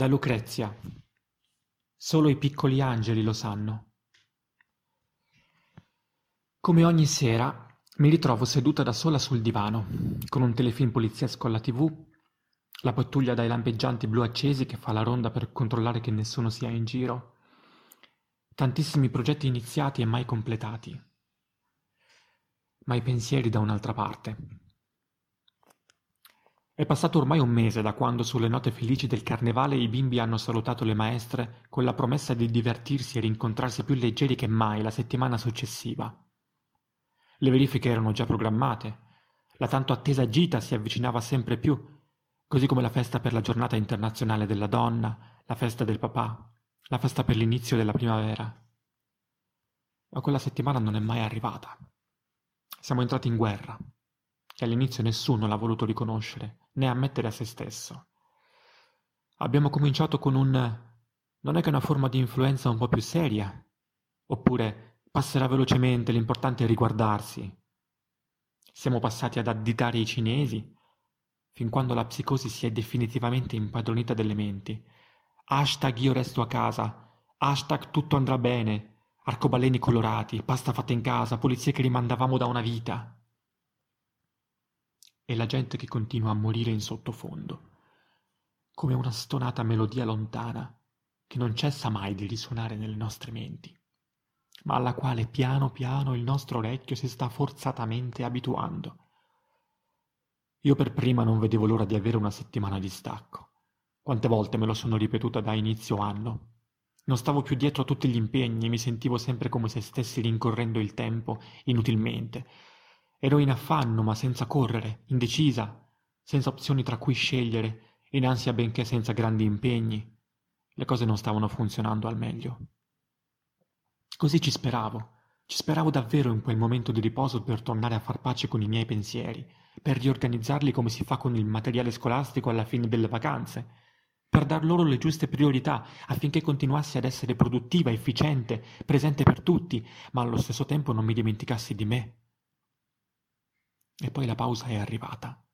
Da Lucrezia. Solo i piccoli angeli lo sanno. Come ogni sera mi ritrovo seduta da sola sul divano, con un telefilm poliziesco alla tv, la pattuglia dai lampeggianti blu accesi che fa la ronda per controllare che nessuno sia in giro, tantissimi progetti iniziati e mai completati, ma i pensieri da un'altra parte. È passato ormai un mese da quando sulle note felici del carnevale i bimbi hanno salutato le maestre con la promessa di divertirsi e rincontrarsi più leggeri che mai la settimana successiva. Le verifiche erano già programmate, la tanto attesa gita si avvicinava sempre più, così come la festa per la giornata internazionale della donna, la festa del papà, la festa per l'inizio della primavera. Ma quella settimana non è mai arrivata. Siamo entrati in guerra che all'inizio nessuno l'ha voluto riconoscere, né ammettere a se stesso. Abbiamo cominciato con un non è che una forma di influenza un po' più seria? Oppure passerà velocemente, l'importante è riguardarsi. Siamo passati ad additare i cinesi, fin quando la psicosi si è definitivamente impadronita delle menti. Hashtag io resto a casa, hashtag tutto andrà bene, arcobaleni colorati, pasta fatta in casa, polizie che rimandavamo da una vita e la gente che continua a morire in sottofondo, come una stonata melodia lontana che non cessa mai di risuonare nelle nostre menti, ma alla quale piano piano il nostro orecchio si sta forzatamente abituando. Io per prima non vedevo l'ora di avere una settimana di stacco. Quante volte me lo sono ripetuta da inizio anno. Non stavo più dietro a tutti gli impegni e mi sentivo sempre come se stessi rincorrendo il tempo inutilmente, Ero in affanno, ma senza correre, indecisa, senza opzioni tra cui scegliere, in ansia benché senza grandi impegni. Le cose non stavano funzionando al meglio. Così ci speravo, ci speravo davvero in quel momento di riposo per tornare a far pace con i miei pensieri, per riorganizzarli come si fa con il materiale scolastico alla fine delle vacanze, per dar loro le giuste priorità affinché continuassi ad essere produttiva, efficiente, presente per tutti, ma allo stesso tempo non mi dimenticassi di me. E poi la pausa è arrivata.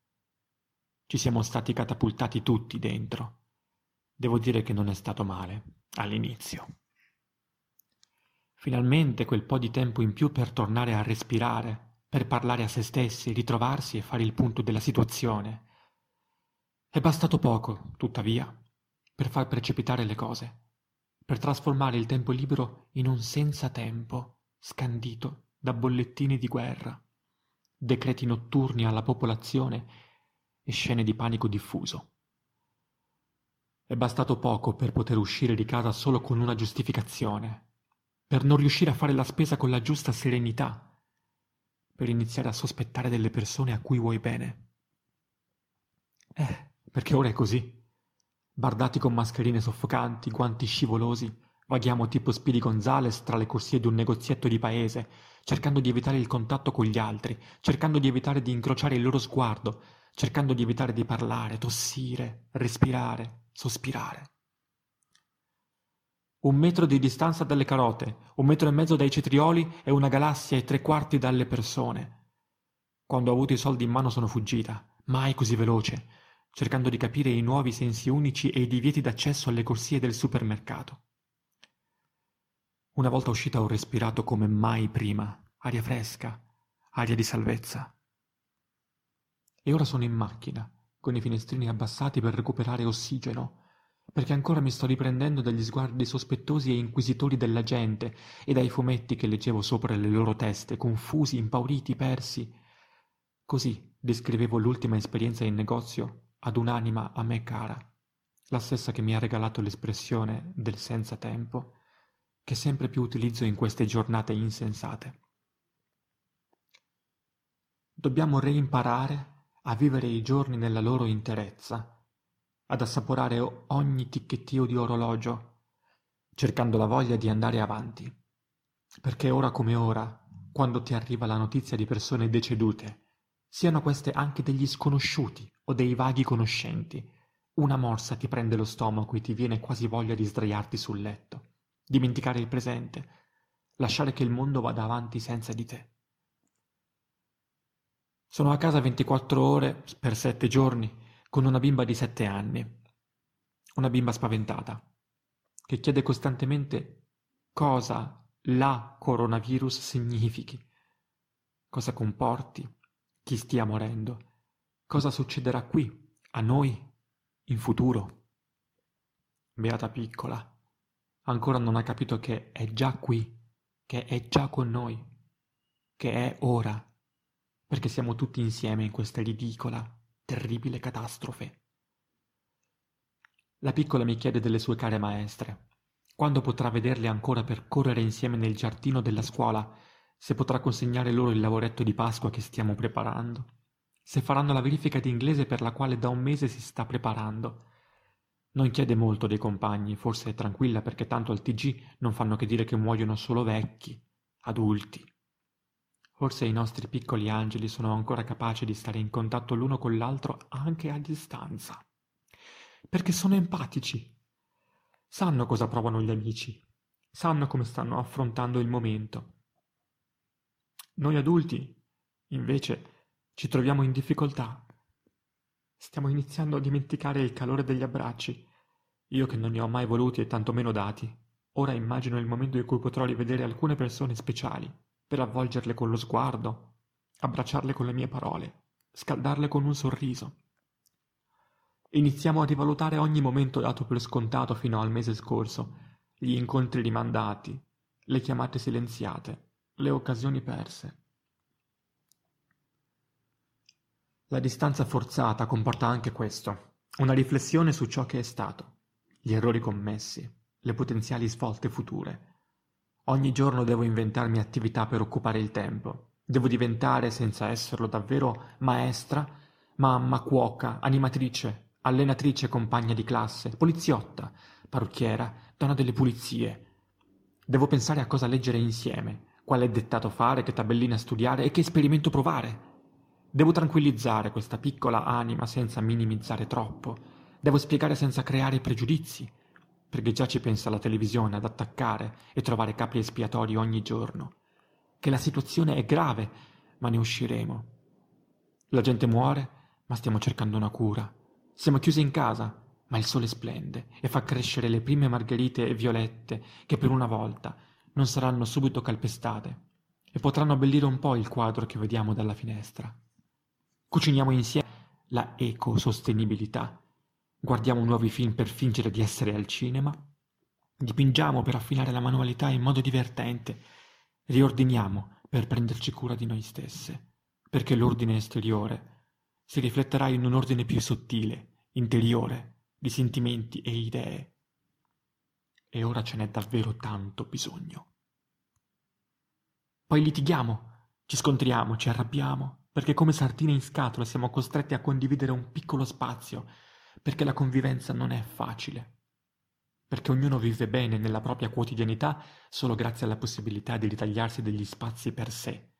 Ci siamo stati catapultati tutti dentro. Devo dire che non è stato male, all'inizio. Finalmente quel po' di tempo in più per tornare a respirare, per parlare a se stessi, ritrovarsi e fare il punto della situazione. È bastato poco, tuttavia, per far precipitare le cose, per trasformare il tempo libero in un senza tempo, scandito da bollettini di guerra decreti notturni alla popolazione e scene di panico diffuso. È bastato poco per poter uscire di casa solo con una giustificazione, per non riuscire a fare la spesa con la giusta serenità, per iniziare a sospettare delle persone a cui vuoi bene. Eh, perché ora è così. Bardati con mascherine soffocanti, guanti scivolosi, vaghiamo tipo Speedy Gonzales tra le corsie di un negozietto di paese, cercando di evitare il contatto con gli altri, cercando di evitare di incrociare il loro sguardo, cercando di evitare di parlare, tossire, respirare, sospirare. Un metro di distanza dalle carote, un metro e mezzo dai cetrioli e una galassia e tre quarti dalle persone. Quando ho avuto i soldi in mano sono fuggita, mai così veloce, cercando di capire i nuovi sensi unici e i divieti d'accesso alle corsie del supermercato. Una volta uscita ho respirato come mai prima, aria fresca, aria di salvezza. E ora sono in macchina, con i finestrini abbassati per recuperare ossigeno, perché ancora mi sto riprendendo dagli sguardi sospettosi e inquisitori della gente e dai fumetti che leggevo sopra le loro teste, confusi, impauriti, persi. Così descrivevo l'ultima esperienza in negozio ad un'anima a me cara, la stessa che mi ha regalato l'espressione del senza tempo che sempre più utilizzo in queste giornate insensate. Dobbiamo reimparare a vivere i giorni nella loro interezza, ad assaporare ogni ticchettio di orologio, cercando la voglia di andare avanti, perché ora come ora, quando ti arriva la notizia di persone decedute, siano queste anche degli sconosciuti o dei vaghi conoscenti, una morsa ti prende lo stomaco e ti viene quasi voglia di sdraiarti sul letto dimenticare il presente, lasciare che il mondo vada avanti senza di te. Sono a casa 24 ore per sette giorni con una bimba di sette anni. una bimba spaventata, che chiede costantemente cosa la coronavirus significhi, cosa comporti, chi stia morendo, cosa succederà qui, a noi, in futuro. Beata piccola, ancora non ha capito che è già qui, che è già con noi, che è ora, perché siamo tutti insieme in questa ridicola, terribile catastrofe. La piccola mi chiede delle sue care maestre, quando potrà vederle ancora percorrere insieme nel giardino della scuola, se potrà consegnare loro il lavoretto di Pasqua che stiamo preparando, se faranno la verifica di inglese per la quale da un mese si sta preparando. Non chiede molto dei compagni, forse è tranquilla perché tanto al TG non fanno che dire che muoiono solo vecchi, adulti. Forse i nostri piccoli angeli sono ancora capaci di stare in contatto l'uno con l'altro anche a distanza. Perché sono empatici sanno cosa provano gli amici, sanno come stanno affrontando il momento. Noi adulti, invece, ci troviamo in difficoltà. Stiamo iniziando a dimenticare il calore degli abbracci. Io che non ne ho mai voluti e tantomeno dati. Ora immagino il momento in cui potrò rivedere alcune persone speciali, per avvolgerle con lo sguardo, abbracciarle con le mie parole, scaldarle con un sorriso. Iniziamo a rivalutare ogni momento dato per scontato fino al mese scorso, gli incontri rimandati, le chiamate silenziate, le occasioni perse. La distanza forzata comporta anche questo, una riflessione su ciò che è stato, gli errori commessi, le potenziali svolte future. Ogni giorno devo inventarmi attività per occupare il tempo. Devo diventare, senza esserlo davvero, maestra, mamma, cuoca, animatrice, allenatrice compagna di classe, poliziotta, parrucchiera, donna delle pulizie. Devo pensare a cosa leggere insieme, quale dettato fare, che tabellina studiare e che esperimento provare. Devo tranquillizzare questa piccola anima senza minimizzare troppo. Devo spiegare senza creare pregiudizi, perché già ci pensa la televisione ad attaccare e trovare capri espiatori ogni giorno. Che la situazione è grave, ma ne usciremo. La gente muore, ma stiamo cercando una cura. Siamo chiusi in casa, ma il sole splende e fa crescere le prime margherite e violette che per una volta non saranno subito calpestate e potranno abbellire un po' il quadro che vediamo dalla finestra. Cuciniamo insieme la ecosostenibilità, guardiamo nuovi film per fingere di essere al cinema, dipingiamo per affinare la manualità in modo divertente, riordiniamo per prenderci cura di noi stesse, perché l'ordine esteriore si rifletterà in un ordine più sottile, interiore, di sentimenti e idee. E ora ce n'è davvero tanto bisogno. Poi litighiamo, ci scontriamo, ci arrabbiamo, perché come sardine in scatola siamo costretti a condividere un piccolo spazio, perché la convivenza non è facile, perché ognuno vive bene nella propria quotidianità solo grazie alla possibilità di ritagliarsi degli spazi per sé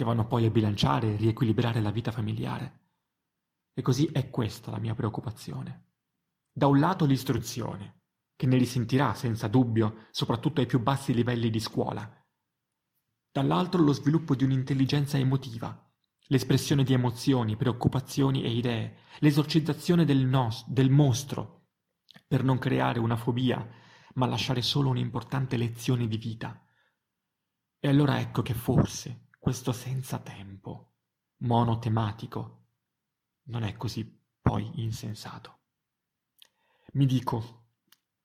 che vanno poi a bilanciare e riequilibrare la vita familiare. E così è questa la mia preoccupazione. Da un lato l'istruzione, che ne risentirà senza dubbio, soprattutto ai più bassi livelli di scuola. Dall'altro lo sviluppo di un'intelligenza emotiva, l'espressione di emozioni, preoccupazioni e idee, l'esorcizzazione del, nos, del mostro, per non creare una fobia, ma lasciare solo un'importante lezione di vita. E allora ecco che forse questo senza tempo, monotematico, non è così poi insensato. Mi dico,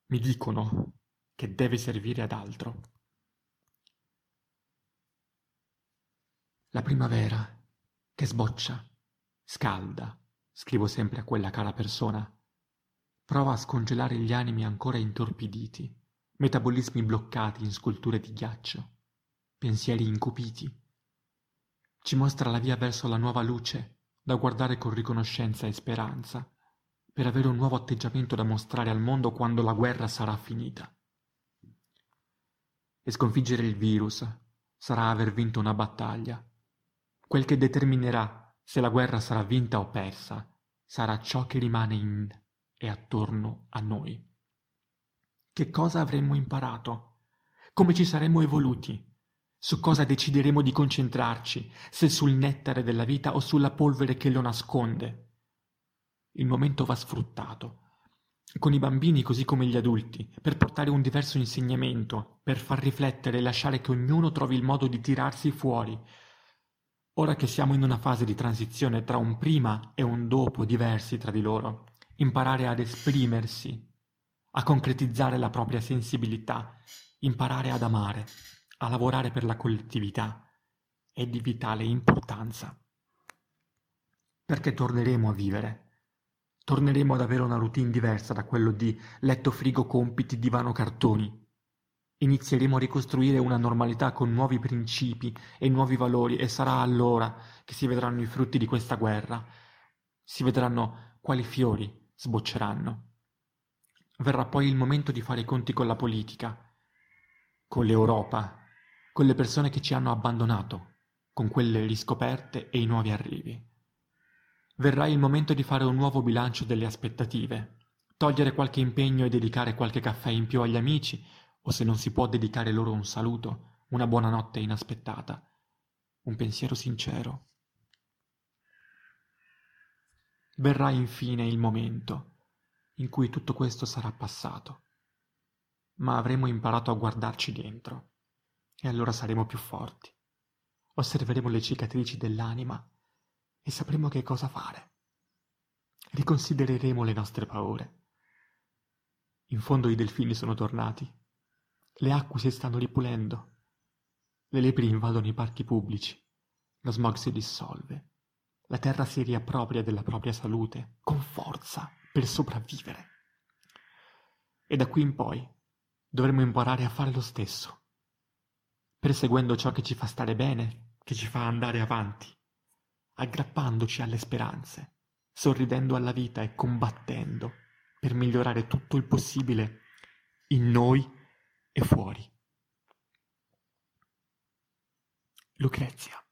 mi dicono che deve servire ad altro. La primavera, che sboccia, scalda, scrivo sempre a quella cara persona, prova a scongelare gli animi ancora intorpiditi, metabolismi bloccati in sculture di ghiaccio, pensieri incupiti ci mostra la via verso la nuova luce, da guardare con riconoscenza e speranza, per avere un nuovo atteggiamento da mostrare al mondo quando la guerra sarà finita. E sconfiggere il virus sarà aver vinto una battaglia. Quel che determinerà se la guerra sarà vinta o persa sarà ciò che rimane in e attorno a noi. Che cosa avremmo imparato? Come ci saremmo evoluti? Su cosa decideremo di concentrarci, se sul nettare della vita o sulla polvere che lo nasconde? Il momento va sfruttato. con i bambini così come gli adulti, per portare un diverso insegnamento, per far riflettere e lasciare che ognuno trovi il modo di tirarsi fuori. Ora che siamo in una fase di transizione tra un prima e un dopo diversi tra di loro, imparare ad esprimersi, a concretizzare la propria sensibilità, imparare ad amare, a lavorare per la collettività è di vitale importanza. Perché torneremo a vivere Torneremo ad avere una routine diversa da quello di letto frigo compiti divano cartoni. Inizieremo a ricostruire una normalità con nuovi principi e nuovi valori e sarà allora che si vedranno i frutti di questa guerra. Si vedranno quali fiori sbocceranno. Verrà poi il momento di fare i conti con la politica, con l'Europa, con le persone che ci hanno abbandonato, con quelle riscoperte e i nuovi arrivi. Verrà il momento di fare un nuovo bilancio delle aspettative, togliere qualche impegno e dedicare qualche caffè in più agli amici, o se non si può dedicare loro un saluto, una buonanotte inaspettata, un pensiero sincero. Verrà infine il momento in cui tutto questo sarà passato, ma avremo imparato a guardarci dentro e allora saremo più forti. Osserveremo le cicatrici dell'anima e sapremo che cosa fare. Riconsidereremo le nostre paure. In fondo i delfini sono tornati. Le acque si stanno ripulendo. Le lepri invadono i parchi pubblici. Lo smog si dissolve. La terra si riappropria della propria salute, con forza, per sopravvivere. E da qui in poi dovremo imparare a fare lo stesso, perseguendo ciò che ci fa stare bene, che ci fa andare avanti aggrappandoci alle speranze, sorridendo alla vita e combattendo per migliorare tutto il possibile in noi e fuori. Lucrezia.